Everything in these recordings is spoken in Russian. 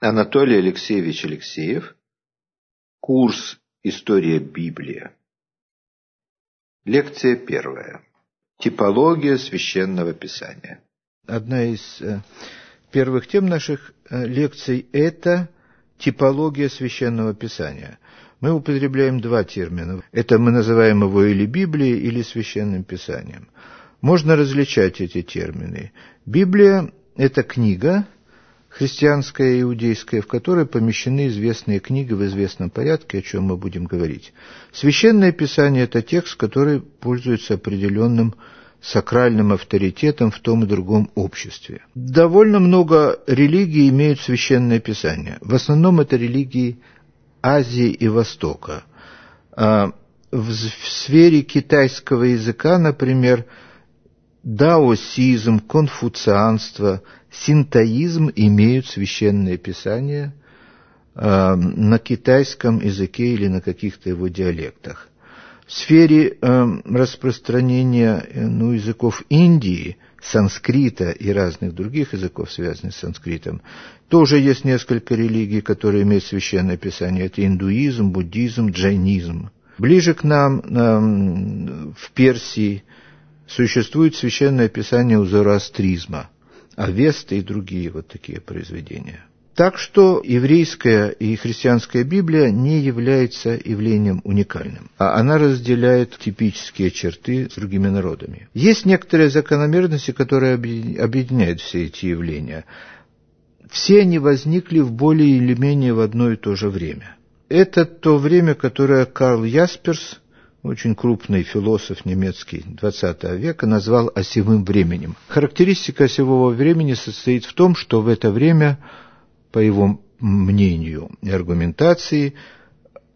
Анатолий Алексеевич Алексеев. Курс «История Библии». Лекция первая. Типология священного писания. Одна из э, первых тем наших э, лекций – это типология священного писания. Мы употребляем два термина. Это мы называем его или Библией, или священным писанием. Можно различать эти термины. Библия – это книга, христианская и иудейская, в которой помещены известные книги в известном порядке, о чем мы будем говорить. Священное Писание – это текст, который пользуется определенным сакральным авторитетом в том и другом обществе. Довольно много религий имеют священное писание. В основном это религии Азии и Востока. А в сфере китайского языка, например, даосизм, конфуцианство, синтоизм имеют священное писание э, на китайском языке или на каких-то его диалектах. В сфере э, распространения э, ну, языков Индии, санскрита и разных других языков, связанных с санскритом, тоже есть несколько религий, которые имеют священное писание. Это индуизм, буддизм, джайнизм. Ближе к нам, э, в Персии, существует священное писание у зороастризма, Авеста и другие вот такие произведения. Так что еврейская и христианская Библия не является явлением уникальным, а она разделяет типические черты с другими народами. Есть некоторые закономерности, которые объединяют все эти явления. Все они возникли в более или менее в одно и то же время. Это то время, которое Карл Ясперс очень крупный философ немецкий XX века, назвал осевым временем. Характеристика осевого времени состоит в том, что в это время, по его мнению и аргументации,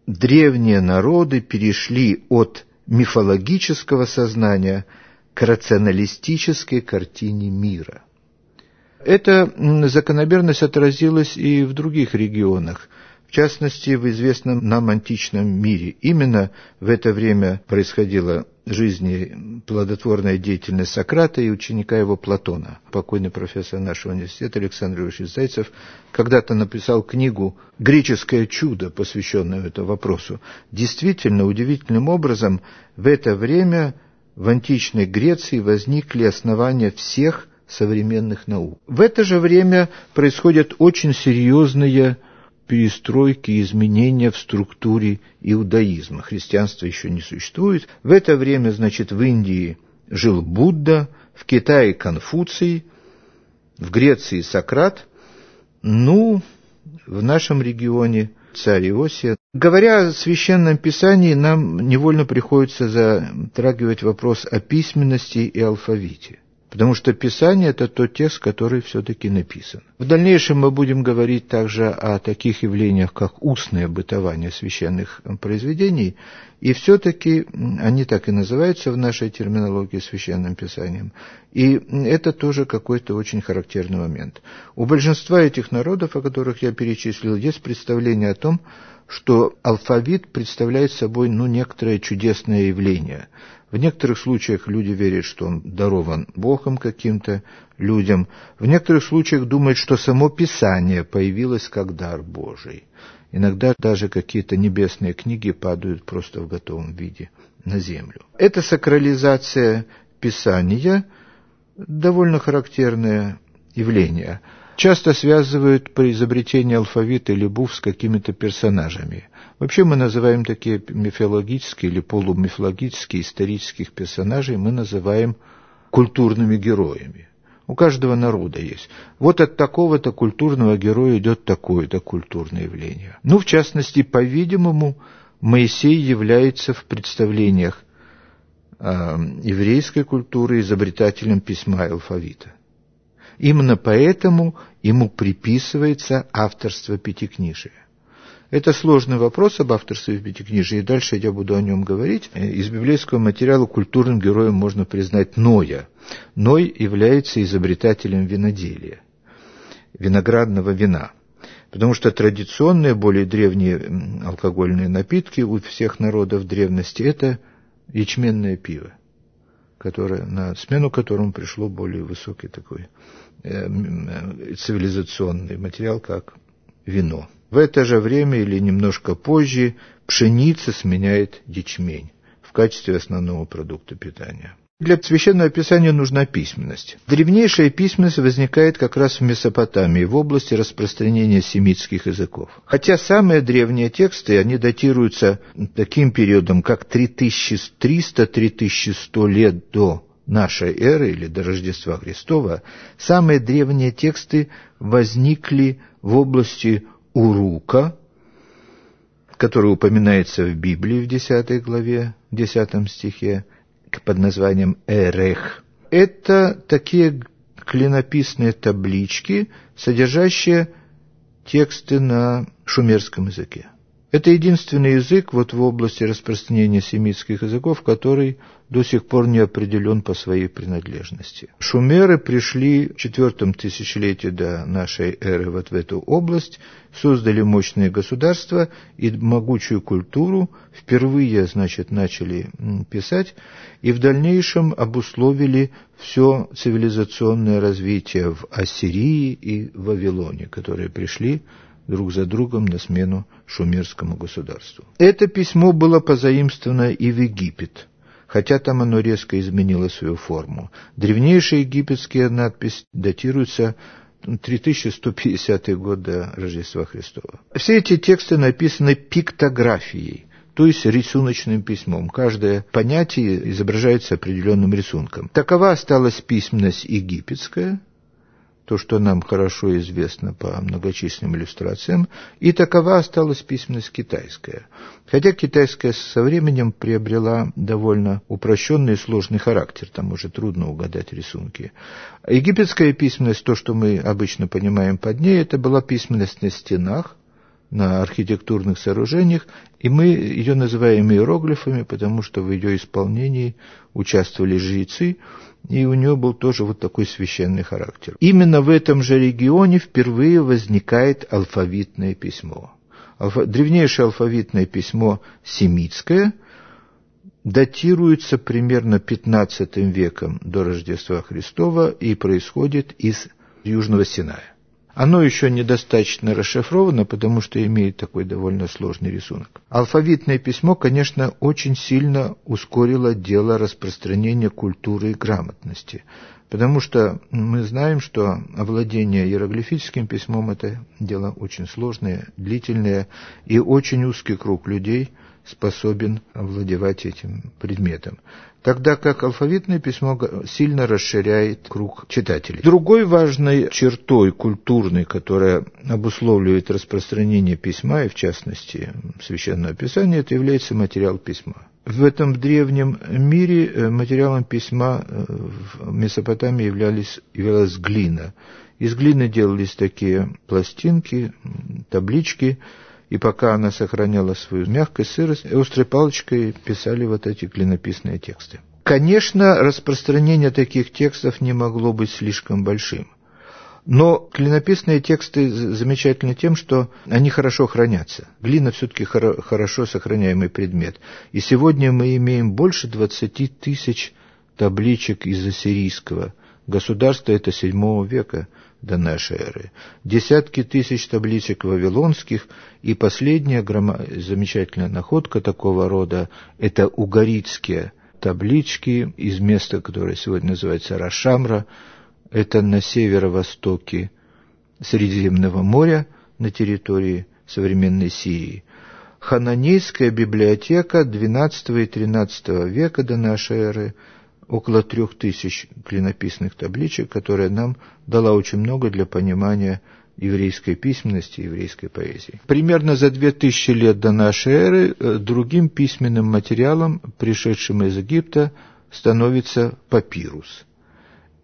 древние народы перешли от мифологического сознания к рационалистической картине мира. Эта закономерность отразилась и в других регионах – частности, в известном нам античном мире. Именно в это время происходила жизни плодотворная деятельность Сократа и ученика его Платона. Покойный профессор нашего университета Александр Ильич Зайцев когда-то написал книгу «Греческое чудо», посвященную этому вопросу. Действительно, удивительным образом в это время в античной Греции возникли основания всех современных наук. В это же время происходят очень серьезные перестройки и изменения в структуре иудаизма. Христианства еще не существует. В это время, значит, в Индии жил Будда, в Китае Конфуций, в Греции Сократ, ну, в нашем регионе царь Иосия. Говоря о священном писании, нам невольно приходится затрагивать вопрос о письменности и алфавите потому что Писание – это тот текст, который все-таки написан. В дальнейшем мы будем говорить также о таких явлениях, как устное бытование священных произведений, и все-таки они так и называются в нашей терминологии священным Писанием. И это тоже какой-то очень характерный момент. У большинства этих народов, о которых я перечислил, есть представление о том, что алфавит представляет собой ну, некоторое чудесное явление – в некоторых случаях люди верят, что он дарован Богом каким-то людям. В некоторых случаях думают, что само Писание появилось как дар Божий. Иногда даже какие-то небесные книги падают просто в готовом виде на землю. Эта сакрализация Писания довольно характерное явление – часто связывают при изобретении алфавита или букв с какими-то персонажами. Вообще мы называем такие мифологические или полумифологические исторических персонажей, мы называем культурными героями. У каждого народа есть. Вот от такого-то культурного героя идет такое-то культурное явление. Ну, в частности, по-видимому, Моисей является в представлениях э, еврейской культуры изобретателем письма и алфавита. Именно поэтому ему приписывается авторство Пятикнижия. Это сложный вопрос об авторстве Пятикнижия, и дальше я буду о нем говорить. Из библейского материала культурным героем можно признать Ноя. Ной является изобретателем виноделия, виноградного вина. Потому что традиционные, более древние алкогольные напитки у всех народов древности – это ячменное пиво, которое, на смену которому пришло более высокий такой цивилизационный материал, как вино. В это же время или немножко позже пшеница сменяет ячмень в качестве основного продукта питания. Для священного писания нужна письменность. Древнейшая письменность возникает как раз в Месопотамии, в области распространения семитских языков. Хотя самые древние тексты, они датируются таким периодом, как 3300-3100 лет до нашей эры или до Рождества Христова, самые древние тексты возникли в области Урука, который упоминается в Библии в 10 главе, 10 стихе, под названием «Эрех». Это такие клинописные таблички, содержащие тексты на шумерском языке. Это единственный язык вот в области распространения семитских языков, который до сих пор не определен по своей принадлежности. Шумеры пришли в четвертом тысячелетии до нашей эры вот в эту область, создали мощные государства и могучую культуру, впервые, значит, начали писать, и в дальнейшем обусловили все цивилизационное развитие в Ассирии и Вавилоне, которые пришли друг за другом на смену шумерскому государству. Это письмо было позаимствовано и в Египет, хотя там оно резко изменило свою форму. Древнейшие египетские надписи датируются 3150 год до Рождества Христова. Все эти тексты написаны пиктографией, то есть рисуночным письмом. Каждое понятие изображается определенным рисунком. Такова осталась письменность египетская – то, что нам хорошо известно по многочисленным иллюстрациям, и такова осталась письменность китайская. Хотя китайская со временем приобрела довольно упрощенный и сложный характер, там уже трудно угадать рисунки. Египетская письменность, то, что мы обычно понимаем под ней, это была письменность на стенах, на архитектурных сооружениях, и мы ее называем иероглифами, потому что в ее исполнении участвовали жрецы, и у нее был тоже вот такой священный характер. Именно в этом же регионе впервые возникает алфавитное письмо. Алфа... Древнейшее алфавитное письмо семитское датируется примерно 15 веком до Рождества Христова и происходит из Южного Синая. Оно еще недостаточно расшифровано, потому что имеет такой довольно сложный рисунок. Алфавитное письмо, конечно, очень сильно ускорило дело распространения культуры и грамотности, потому что мы знаем, что овладение иероглифическим письмом – это дело очень сложное, длительное, и очень узкий круг людей способен овладевать этим предметом тогда как алфавитное письмо сильно расширяет круг читателей. Другой важной чертой культурной, которая обусловливает распространение письма, и в частности священного писания, это является материал письма. В этом древнем мире э, материалом письма э, в Месопотамии являлись, являлась глина. Из глины делались такие пластинки, таблички, и пока она сохраняла свою мягкость, сырость, острой палочкой писали вот эти клинописные тексты. Конечно, распространение таких текстов не могло быть слишком большим. Но клинописные тексты замечательны тем, что они хорошо хранятся. Глина все-таки хорошо сохраняемый предмет. И сегодня мы имеем больше 20 тысяч табличек из ассирийского государства, это 7 века до нашей эры, десятки тысяч табличек вавилонских, и последняя грома... замечательная находка такого рода – это угаритские таблички из места, которое сегодня называется Рашамра, это на северо-востоке Средиземного моря, на территории современной Сирии. Хананейская библиотека XII и XIII века до нашей эры – около трех тысяч клинописных табличек, которая нам дала очень много для понимания еврейской письменности, еврейской поэзии. Примерно за две тысячи лет до нашей эры э, другим письменным материалом, пришедшим из Египта, становится папирус.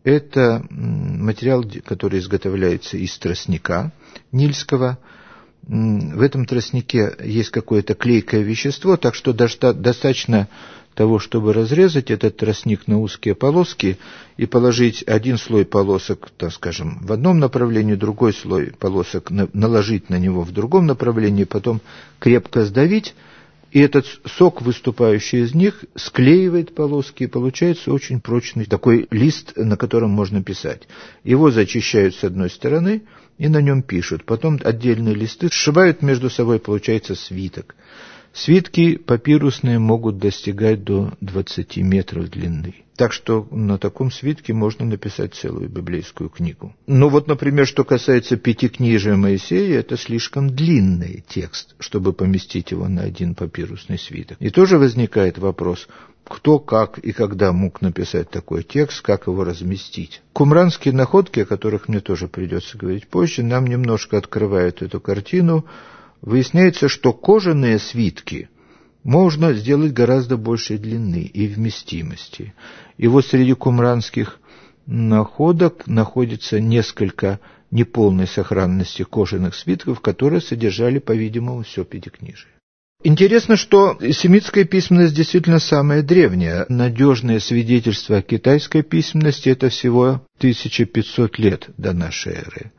Это материал, который изготовляется из тростника нильского. В этом тростнике есть какое-то клейкое вещество, так что достаточно того, чтобы разрезать этот тростник на узкие полоски и положить один слой полосок, так скажем, в одном направлении, другой слой полосок наложить на него в другом направлении, потом крепко сдавить, и этот сок, выступающий из них, склеивает полоски, и получается очень прочный такой лист, на котором можно писать. Его зачищают с одной стороны, и на нем пишут. Потом отдельные листы сшивают между собой, получается свиток. Свитки папирусные могут достигать до 20 метров длины. Так что на таком свитке можно написать целую библейскую книгу. Но вот, например, что касается пятикнижия Моисея, это слишком длинный текст, чтобы поместить его на один папирусный свиток. И тоже возникает вопрос, кто, как и когда мог написать такой текст, как его разместить. Кумранские находки, о которых мне тоже придется говорить позже, нам немножко открывают эту картину. Выясняется, что кожаные свитки – можно сделать гораздо большей длины и вместимости. И вот среди кумранских находок находится несколько неполной сохранности кожаных свитков, которые содержали, по-видимому, все пятикнижие. Интересно, что семитская письменность действительно самая древняя. Надежное свидетельство о китайской письменности – это всего 1500 лет до нашей эры.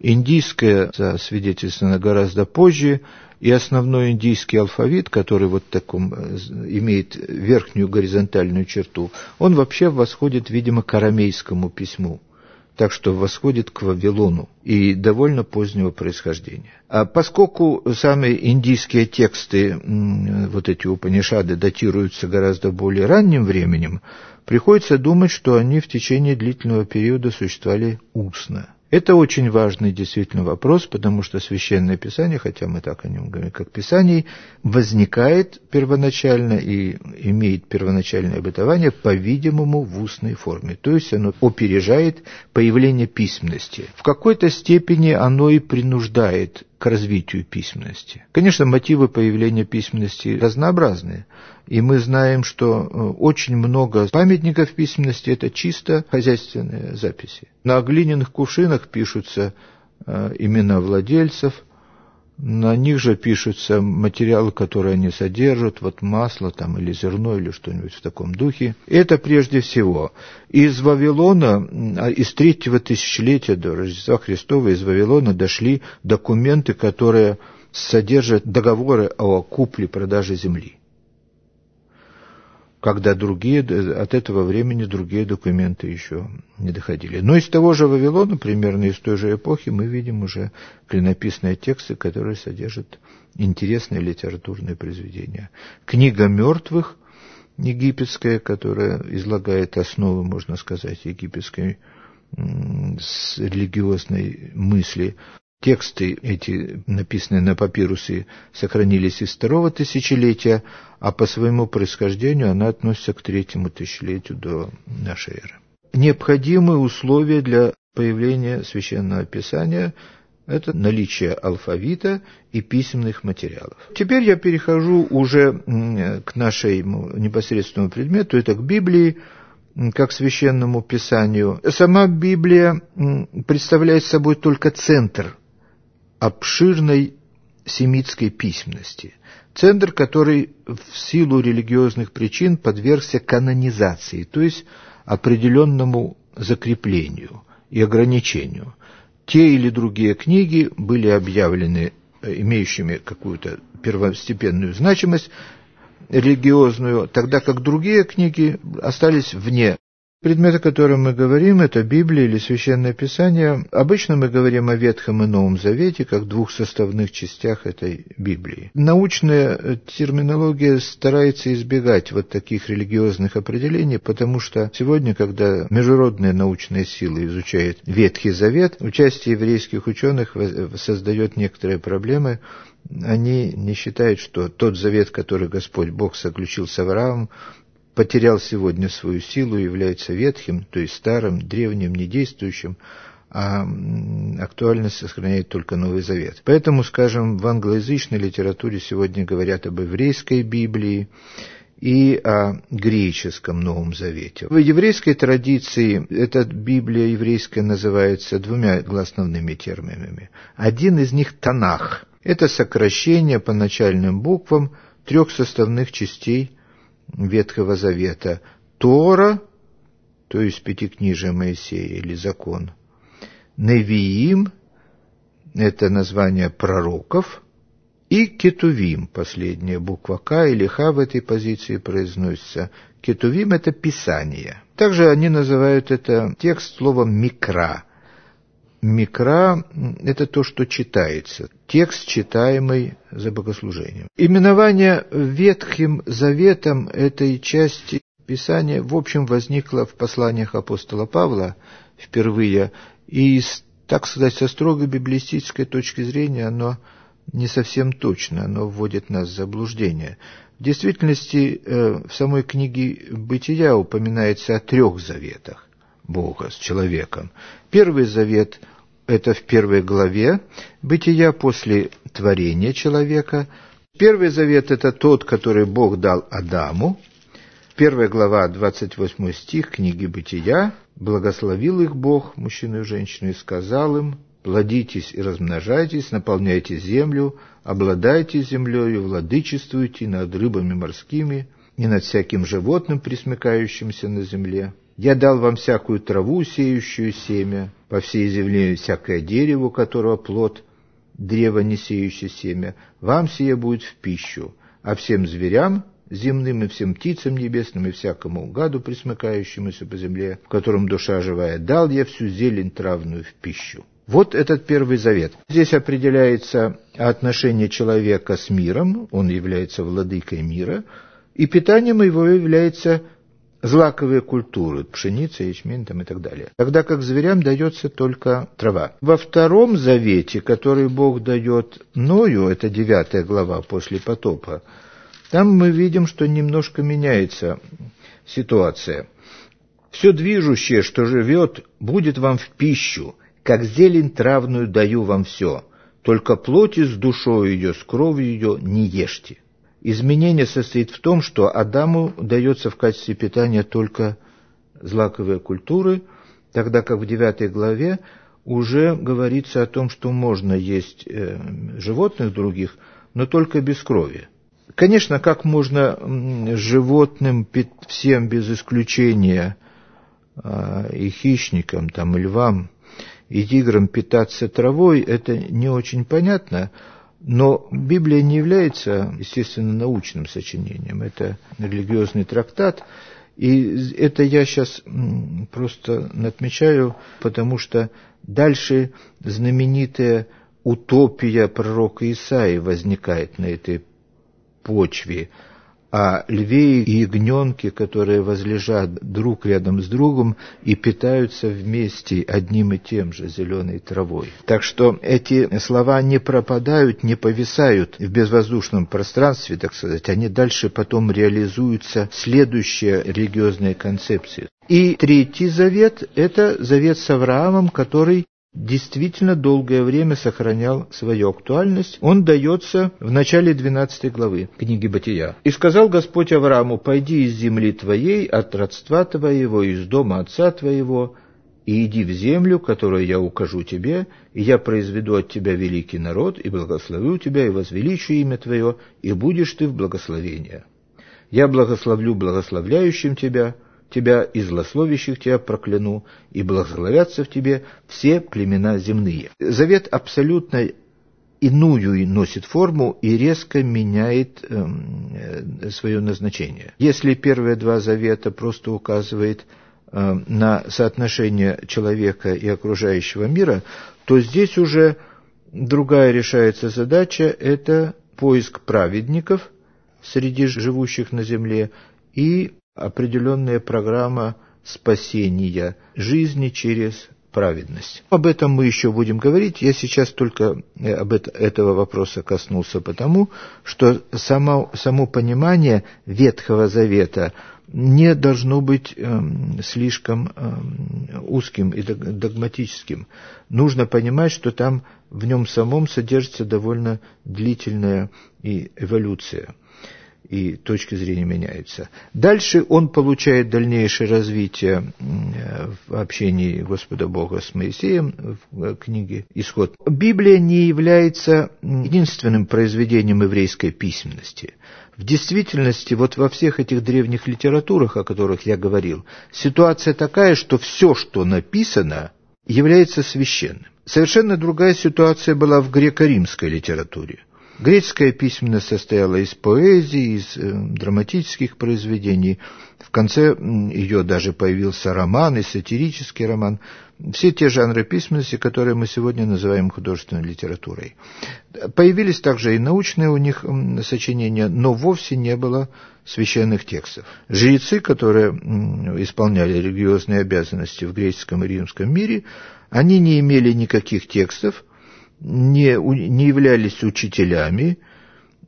Индийская свидетельствована гораздо позже, и основной индийский алфавит, который вот таком э, имеет верхнюю горизонтальную черту, он вообще восходит, видимо, к арамейскому письму так что восходит к Вавилону и довольно позднего происхождения. А поскольку самые индийские тексты, вот эти Упанишады, датируются гораздо более ранним временем, приходится думать, что они в течение длительного периода существовали устно. Это очень важный действительно вопрос, потому что Священное Писание, хотя мы так о нем говорим, как Писание, возникает первоначально и имеет первоначальное обетование, по-видимому, в устной форме. То есть оно опережает появление письменности. В какой-то степени оно и принуждает к развитию письменности. Конечно, мотивы появления письменности разнообразные. И мы знаем, что э, очень много памятников письменности – это чисто хозяйственные записи. На глиняных кувшинах пишутся э, имена владельцев – на них же пишутся материалы, которые они содержат, вот масло там или зерно или что-нибудь в таком духе. Это прежде всего. Из Вавилона, а, из третьего тысячелетия до Рождества Христова из Вавилона дошли документы, которые содержат договоры о купле-продаже земли когда другие, от этого времени другие документы еще не доходили. Но из того же Вавилона, примерно из той же эпохи, мы видим уже клинописные тексты, которые содержат интересные литературные произведения. Книга мертвых египетская, которая излагает основы, можно сказать, египетской религиозной мысли. Тексты эти, написанные на папирусе, сохранились из второго тысячелетия, а по своему происхождению она относится к третьему тысячелетию до нашей эры. Необходимые условия для появления священного писания – это наличие алфавита и письменных материалов. Теперь я перехожу уже к нашему непосредственному предмету, это к Библии, как священному писанию. Сама Библия представляет собой только центр обширной семитской письменности. Центр, который в силу религиозных причин подвергся канонизации, то есть определенному закреплению и ограничению. Те или другие книги были объявлены э, имеющими какую-то первостепенную значимость религиозную, тогда как другие книги остались вне Предмет, о котором мы говорим, это Библия или Священное Писание. Обычно мы говорим о Ветхом и Новом Завете, как двух составных частях этой Библии. Научная терминология старается избегать вот таких религиозных определений, потому что сегодня, когда международные научные силы изучают Ветхий Завет, участие еврейских ученых создает некоторые проблемы, они не считают, что тот завет, который Господь Бог заключил с Авраамом, потерял сегодня свою силу, является ветхим, то есть старым, древним, недействующим, а актуальность сохраняет только Новый Завет. Поэтому, скажем, в англоязычной литературе сегодня говорят об еврейской Библии и о греческом Новом Завете. В еврейской традиции эта Библия еврейская называется двумя основными терминами. Один из них – Танах. Это сокращение по начальным буквам трех составных частей Ветхого Завета Тора, то есть Пятикнижие Моисея или закон, Невиим, это название пророков, и Кетувим, последняя буква К или Х в этой позиции произносится. Кетувим – это Писание. Также они называют это текст словом «микра». Микра – это то, что читается, текст, читаемый за богослужением. Именование Ветхим Заветом этой части Писания, в общем, возникло в посланиях апостола Павла впервые, и, так сказать, со строго библистической точки зрения оно не совсем точно, оно вводит нас в заблуждение. В действительности э, в самой книге «Бытия» упоминается о трех заветах Бога с человеком. Первый завет – это в первой главе «Бытия» после творения человека. Первый завет – это тот, который Бог дал Адаму. Первая глава, 28 стих книги «Бытия». «Благословил их Бог, мужчину и женщину, и сказал им, плодитесь и размножайтесь, наполняйте землю, обладайте землею, владычествуйте над рыбами морскими и над всяким животным, присмыкающимся на земле. Я дал вам всякую траву, сеющую семя, по всей земле всякое дерево, у которого плод, древо, не сеющее семя, вам сие будет в пищу, а всем зверям земным и всем птицам небесным и всякому гаду, присмыкающемуся по земле, в котором душа живая, дал я всю зелень травную в пищу. Вот этот первый завет. Здесь определяется отношение человека с миром, он является владыкой мира, и питанием его является злаковые культуры, пшеница, ячмень там и так далее. Тогда как зверям дается только трава. Во втором завете, который Бог дает Ною, это девятая глава после потопа, там мы видим, что немножко меняется ситуация. Все движущее, что живет, будет вам в пищу, как зелень травную даю вам все, только плоти с душою ее, с кровью ее не ешьте. Изменение состоит в том, что Адаму дается в качестве питания только злаковые культуры, тогда как в девятой главе уже говорится о том, что можно есть э, животных других, но только без крови. Конечно, как можно животным всем без исключения а, и хищникам, там, и львам, и тиграм питаться травой, это не очень понятно, но Библия не является, естественно, научным сочинением, это религиозный трактат, и это я сейчас просто отмечаю, потому что дальше знаменитая утопия пророка Исаи возникает на этой почве – а льве и ягненки, которые возлежат друг рядом с другом и питаются вместе одним и тем же зеленой травой. Так что эти слова не пропадают, не повисают в безвоздушном пространстве, так сказать, они дальше потом реализуются следующие религиозные концепции. И третий завет – это завет с Авраамом, который действительно долгое время сохранял свою актуальность, он дается в начале 12 главы книги Бытия. «И сказал Господь Аврааму, пойди из земли твоей, от родства твоего, из дома отца твоего, и иди в землю, которую я укажу тебе, и я произведу от тебя великий народ, и благословлю тебя, и возвеличу имя твое, и будешь ты в благословении. Я благословлю благословляющим тебя, тебя и злословящих тебя прокляну, и благословятся в тебе все племена земные». Завет абсолютно иную носит форму и резко меняет э, свое назначение. Если первые два завета просто указывают э, на соотношение человека и окружающего мира, то здесь уже другая решается задача – это поиск праведников среди живущих на земле и определенная программа спасения жизни через праведность. Об этом мы еще будем говорить. Я сейчас только э, об это, этого вопроса коснулся потому, что само, само понимание Ветхого Завета не должно быть э, слишком э, узким и догматическим. Нужно понимать, что там в нем самом содержится довольно длительная и эволюция и точки зрения меняются. Дальше он получает дальнейшее развитие в общении Господа Бога с Моисеем в книге «Исход». Библия не является единственным произведением еврейской письменности. В действительности, вот во всех этих древних литературах, о которых я говорил, ситуация такая, что все, что написано, является священным. Совершенно другая ситуация была в греко-римской литературе. Греческая письменность состояла из поэзии, из э, драматических произведений. В конце ее даже появился роман и сатирический роман. Все те жанры письменности, которые мы сегодня называем художественной литературой. Появились также и научные у них сочинения, но вовсе не было священных текстов. Жрецы, которые исполняли религиозные обязанности в греческом и римском мире, они не имели никаких текстов, не, не являлись учителями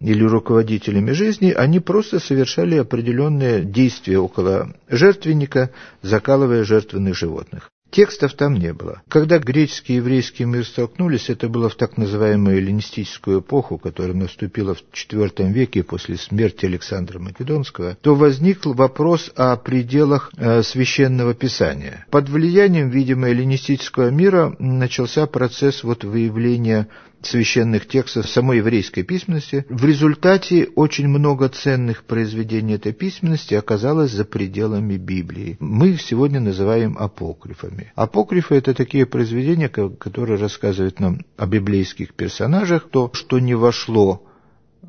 или руководителями жизни, они просто совершали определенные действия около жертвенника, закалывая жертвенных животных. Текстов там не было. Когда греческий и еврейский мир столкнулись, это было в так называемую эллинистическую эпоху, которая наступила в IV веке после смерти Александра Македонского, то возник вопрос о пределах э, священного писания. Под влиянием, видимо, эллинистического мира начался процесс вот выявления священных текстов самой еврейской письменности. В результате очень много ценных произведений этой письменности оказалось за пределами Библии. Мы их сегодня называем апокрифами. Апокрифы – это такие произведения, которые рассказывают нам о библейских персонажах, то, что не вошло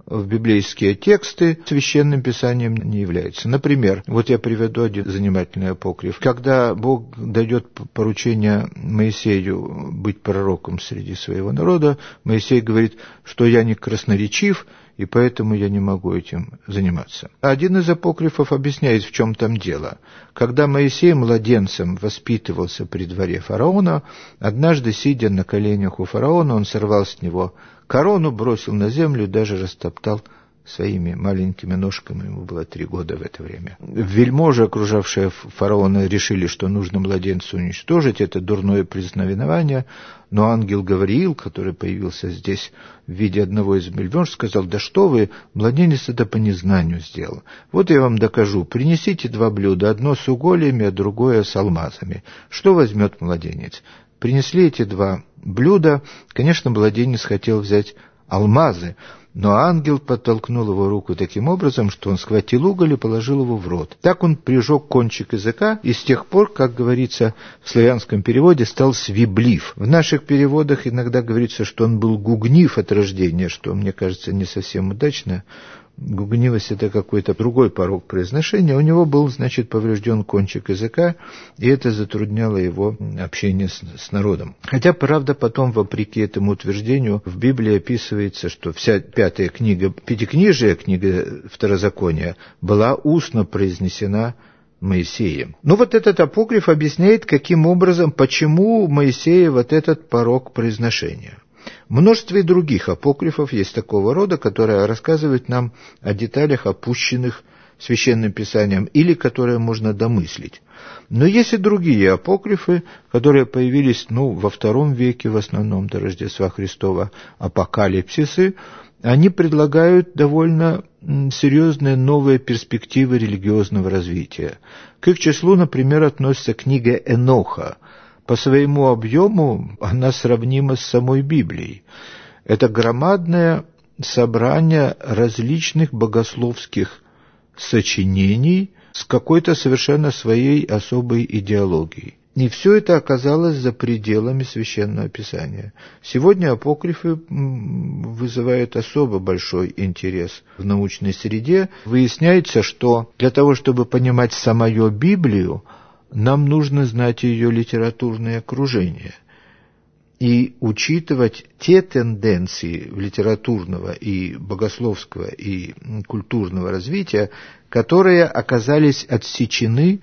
в библейские тексты священным писанием не является. Например, вот я приведу один занимательный апокриф. Когда Бог дает поручение Моисею быть пророком среди своего народа, Моисей говорит, что я не красноречив, и поэтому я не могу этим заниматься. Один из апокрифов объясняет, в чем там дело. Когда Моисей младенцем воспитывался при дворе фараона, однажды, сидя на коленях у фараона, он сорвал с него Корону бросил на землю даже растоптал своими маленькими ножками, ему было три года в это время. Вельможи, окружавшие фараона, решили, что нужно младенца уничтожить, это дурное признаменование, но ангел Гавриил, который появился здесь в виде одного из вельмож, сказал, да что вы, младенец это по незнанию сделал. Вот я вам докажу, принесите два блюда, одно с угольями, а другое с алмазами. Что возьмет младенец? Принесли эти два блюда. Конечно, младенец хотел взять алмазы, но ангел подтолкнул его руку таким образом, что он схватил уголь и положил его в рот. Так он прижег кончик языка, и с тех пор, как говорится в славянском переводе, стал свиблив. В наших переводах иногда говорится, что он был гугнив от рождения, что, мне кажется, не совсем удачно. Гугнивость – это какой-то другой порог произношения. У него был, значит, поврежден кончик языка, и это затрудняло его общение с, с народом. Хотя, правда, потом, вопреки этому утверждению, в Библии описывается, что вся пятая книга, пятикнижия книга Второзакония, была устно произнесена Моисеем. Ну вот этот апокриф объясняет, каким образом, почему Моисея вот этот порог произношения. Множество и других апокрифов есть такого рода, которые рассказывают нам о деталях, опущенных священным писанием, или которые можно домыслить. Но есть и другие апокрифы, которые появились ну, во втором веке, в основном до Рождества Христова, апокалипсисы. Они предлагают довольно серьезные новые перспективы религиозного развития. К их числу, например, относится книга Эноха – по своему объему она сравнима с самой Библией. Это громадное собрание различных богословских сочинений с какой-то совершенно своей особой идеологией. И все это оказалось за пределами Священного Писания. Сегодня апокрифы вызывают особо большой интерес в научной среде. Выясняется, что для того, чтобы понимать самую Библию, нам нужно знать ее литературное окружение и учитывать те тенденции литературного и богословского и культурного развития, которые оказались отсечены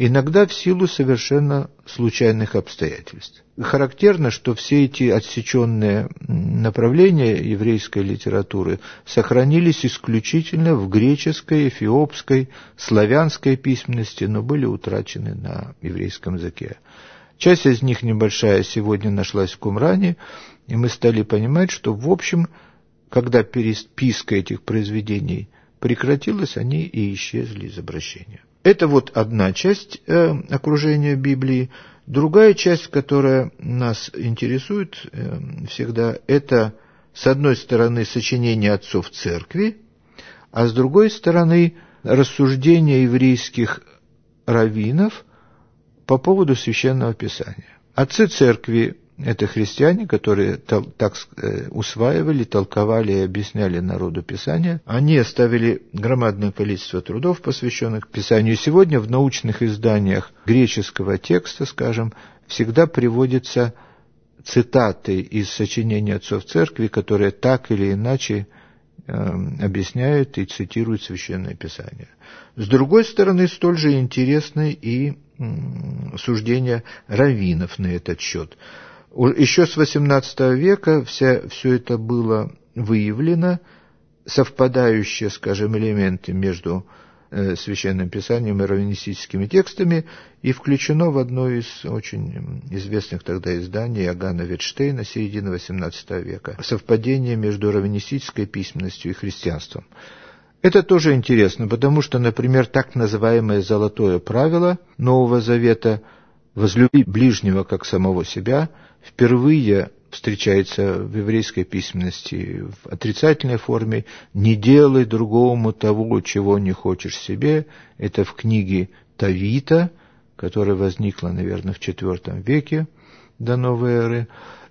иногда в силу совершенно случайных обстоятельств. Характерно, что все эти отсеченные направления еврейской литературы сохранились исключительно в греческой, эфиопской, славянской письменности, но были утрачены на еврейском языке. Часть из них небольшая сегодня нашлась в Кумране, и мы стали понимать, что, в общем, когда переписка этих произведений прекратилась, они и исчезли из обращения. Это вот одна часть э, окружения Библии. Другая часть, которая нас интересует э, всегда, это, с одной стороны, сочинения отцов церкви, а с другой стороны, рассуждения еврейских раввинов по поводу священного писания. Отцы церкви это христиане, которые так э, усваивали, толковали и объясняли народу Писания. Они оставили громадное количество трудов, посвященных Писанию. Сегодня в научных изданиях греческого текста, скажем, всегда приводятся цитаты из сочинений отцов церкви, которые так или иначе э, объясняют и цитируют Священное Писание. С другой стороны, столь же интересны и суждения раввинов на этот счет. Еще с XVIII века вся, все это было выявлено, совпадающие, скажем, элементы между э, Священным Писанием и раввинистическими текстами и включено в одно из очень известных тогда изданий Агана Ветштейна середины XVIII века. Совпадение между раввинистической письменностью и христианством. Это тоже интересно, потому что, например, так называемое «золотое правило» Нового Завета «возлюби ближнего, как самого себя» впервые встречается в еврейской письменности в отрицательной форме «не делай другому того, чего не хочешь себе». Это в книге Тавита, которая возникла, наверное, в IV веке до новой эры,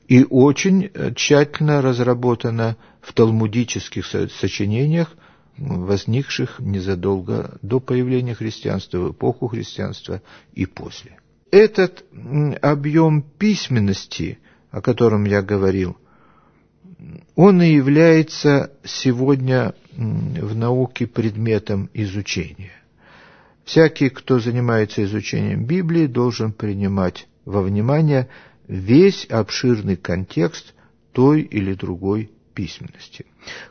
и очень тщательно разработана в талмудических сочинениях – возникших незадолго до появления христианства, в эпоху христианства и после. Этот объем письменности, о котором я говорил, он и является сегодня в науке предметом изучения. Всякий, кто занимается изучением Библии, должен принимать во внимание весь обширный контекст той или другой письменности.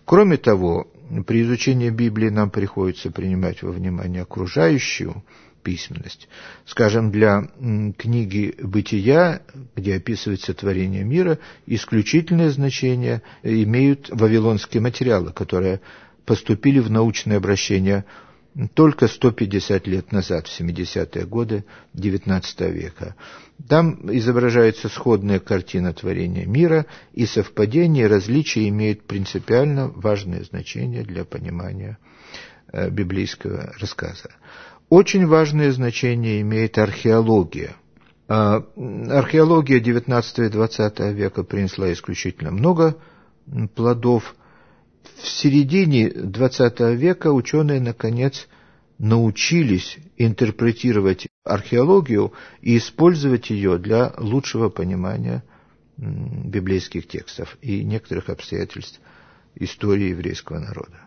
Кроме того, при изучении Библии нам приходится принимать во внимание окружающую письменность. Скажем, для книги «Бытия», где описывается творение мира, исключительное значение имеют вавилонские материалы, которые поступили в научное обращение только 150 лет назад, в 70-е годы XIX века. Там изображается сходная картина творения мира, и совпадения и различия имеют принципиально важное значение для понимания э, библейского рассказа. Очень важное значение имеет археология. А, археология XIX и XX века принесла исключительно много плодов – в середине XX века ученые, наконец, научились интерпретировать археологию и использовать ее для лучшего понимания библейских текстов и некоторых обстоятельств истории еврейского народа.